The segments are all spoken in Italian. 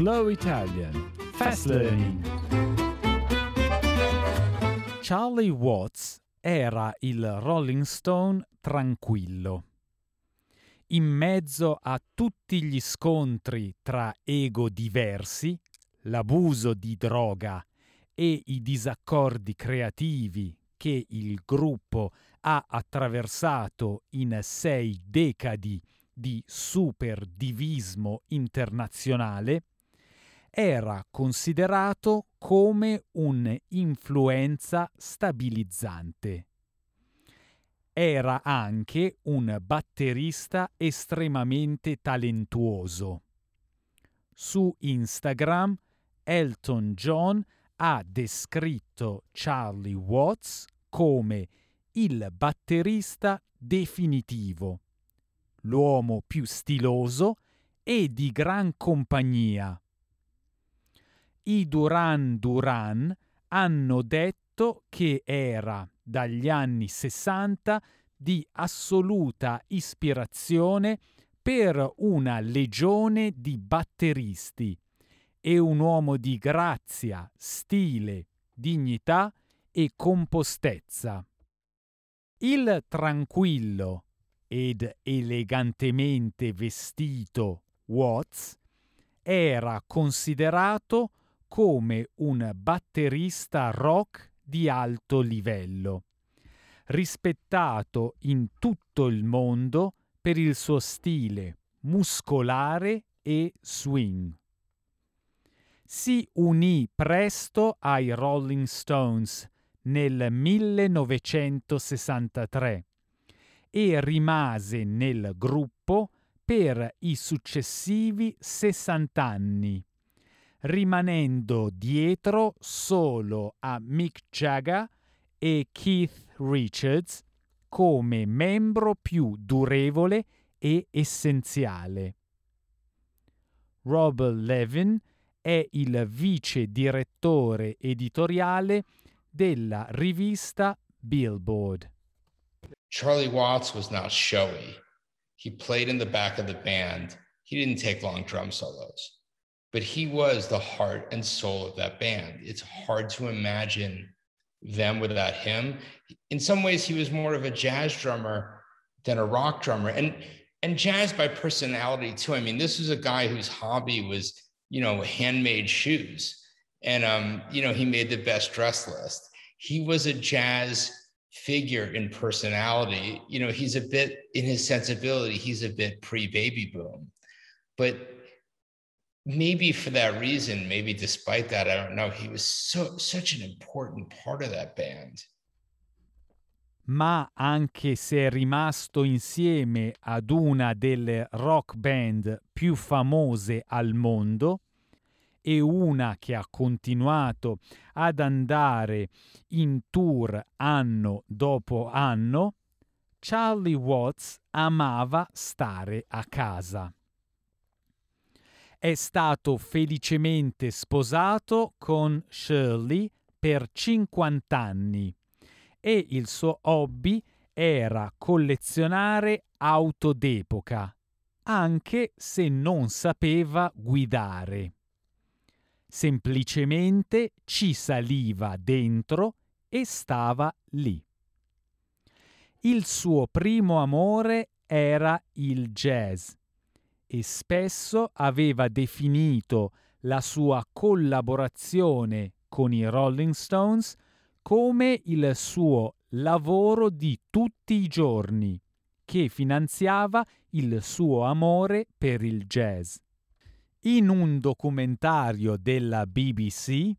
Slow Italian Fast Learning. Charlie Watts era il Rolling Stone tranquillo. In mezzo a tutti gli scontri tra ego diversi, l'abuso di droga e i disaccordi creativi che il gruppo ha attraversato in sei decadi di superdivismo internazionale, era considerato come un'influenza stabilizzante. Era anche un batterista estremamente talentuoso. Su Instagram Elton John ha descritto Charlie Watts come il batterista definitivo, l'uomo più stiloso e di gran compagnia. I Duran Duran hanno detto che era dagli anni 60 di assoluta ispirazione per una legione di batteristi e un uomo di grazia, stile, dignità e compostezza. Il tranquillo ed elegantemente vestito Watts era considerato come un batterista rock di alto livello, rispettato in tutto il mondo per il suo stile muscolare e swing. Si unì presto ai Rolling Stones nel 1963 e rimase nel gruppo per i successivi 60 anni, rimanendo dietro solo a Mick Jagger e Keith Richards come membro più durevole e essenziale. Rob Levin è il vice direttore editoriale della rivista Billboard. Charlie Watts was not showy. He played in the back of the band. He didn't take long drum solos, but he was the heart and soul of that band. It's hard to imagine them without him. In some ways, he was more of a jazz drummer than a rock drummer, and and jazz by personality too. I mean, this was a guy whose hobby was you know handmade shoes, and um, you know he made the best dress list. He was a jazz figure in personality. You know, he's a bit in his sensibility, he's a bit pre baby boom. But maybe for that reason, maybe despite that, I don't know, he was so such an important part of that band. Ma anche se è rimasto insieme ad una delle rock band più famose al mondo, e una che ha continuato ad andare in tour anno dopo anno, Charlie Watts amava stare a casa. È stato felicemente sposato con Shirley per 50 anni e il suo hobby era collezionare auto d'epoca, anche se non sapeva guidare semplicemente ci saliva dentro e stava lì. Il suo primo amore era il jazz e spesso aveva definito la sua collaborazione con i Rolling Stones come il suo lavoro di tutti i giorni, che finanziava il suo amore per il jazz. In un documentario della BBC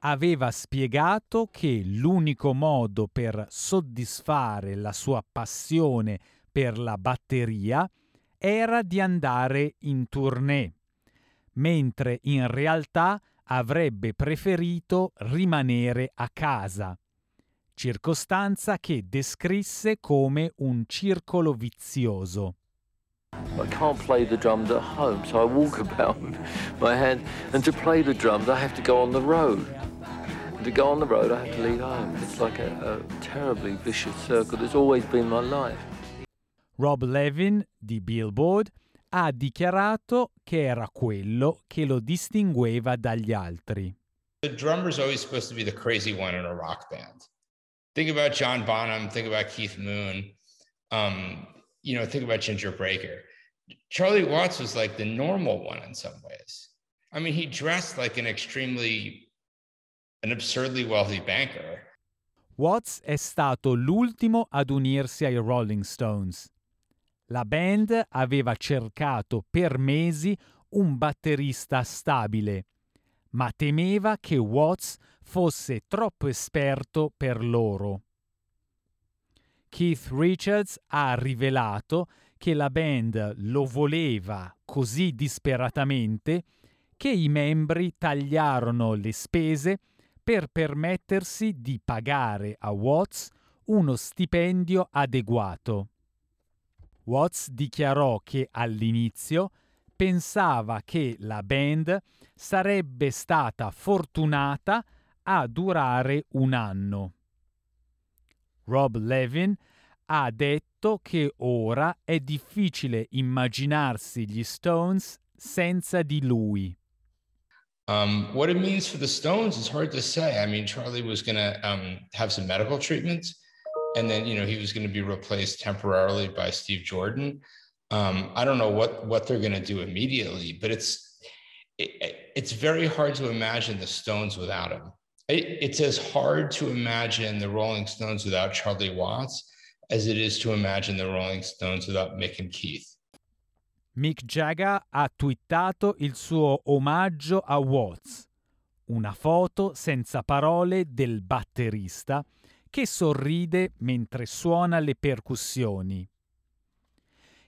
aveva spiegato che l'unico modo per soddisfare la sua passione per la batteria era di andare in tournée, mentre in realtà avrebbe preferito rimanere a casa, circostanza che descrisse come un circolo vizioso. I can't play the drums at home, so I walk about my hand. And to play the drums, I have to go on the road. And to go on the road, I have to leave home. It's like a, a terribly vicious circle that's always been my life. Rob Levin di Billboard ha dichiarato che era quello che lo distingueva dagli altri. The drummer's always supposed to be the crazy one in a rock band. Think about John Bonham, think about Keith Moon, um, you know, think about Ginger Breaker. Charlie Watts was like the normal one in some ways. I mean, he dressed like an extremely, an absurdly wealthy banker. Watts è stato l'ultimo ad unirsi ai Rolling Stones. La band aveva cercato per mesi un batterista stabile, ma temeva che Watts fosse troppo esperto per loro. Keith Richards ha rivelato che la band lo voleva così disperatamente che i membri tagliarono le spese per permettersi di pagare a Watts uno stipendio adeguato. Watts dichiarò che all'inizio pensava che la band sarebbe stata fortunata a durare un anno. Rob Levin ha detto che ora è difficile immaginarsi gli Stones senza di lui. Um, what it means for the Stones is hard to say. I mean, Charlie was going to um, have some medical treatments, and then you know he was going to be replaced temporarily by Steve Jordan. Um, I don't know what what they're going to do immediately, but it's it, it's very hard to imagine the Stones without him. It, it's as hard to imagine the Rolling Stones without Charlie Watts as it is to imagine the Rolling Stones without Mick and Keith. Mick Jagger ha twittato il suo omaggio a Watts, una foto senza parole del batterista che sorride mentre suona le percussioni.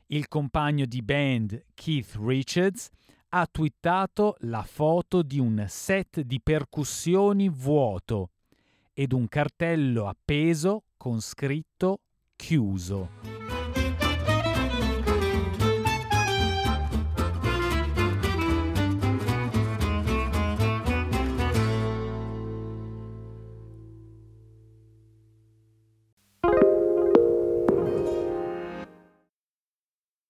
Il compagno di band Keith Richards ha twittato la foto di un set di percussioni vuoto ed un cartello appeso con scritto chiuso.